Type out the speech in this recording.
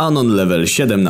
Anon level 17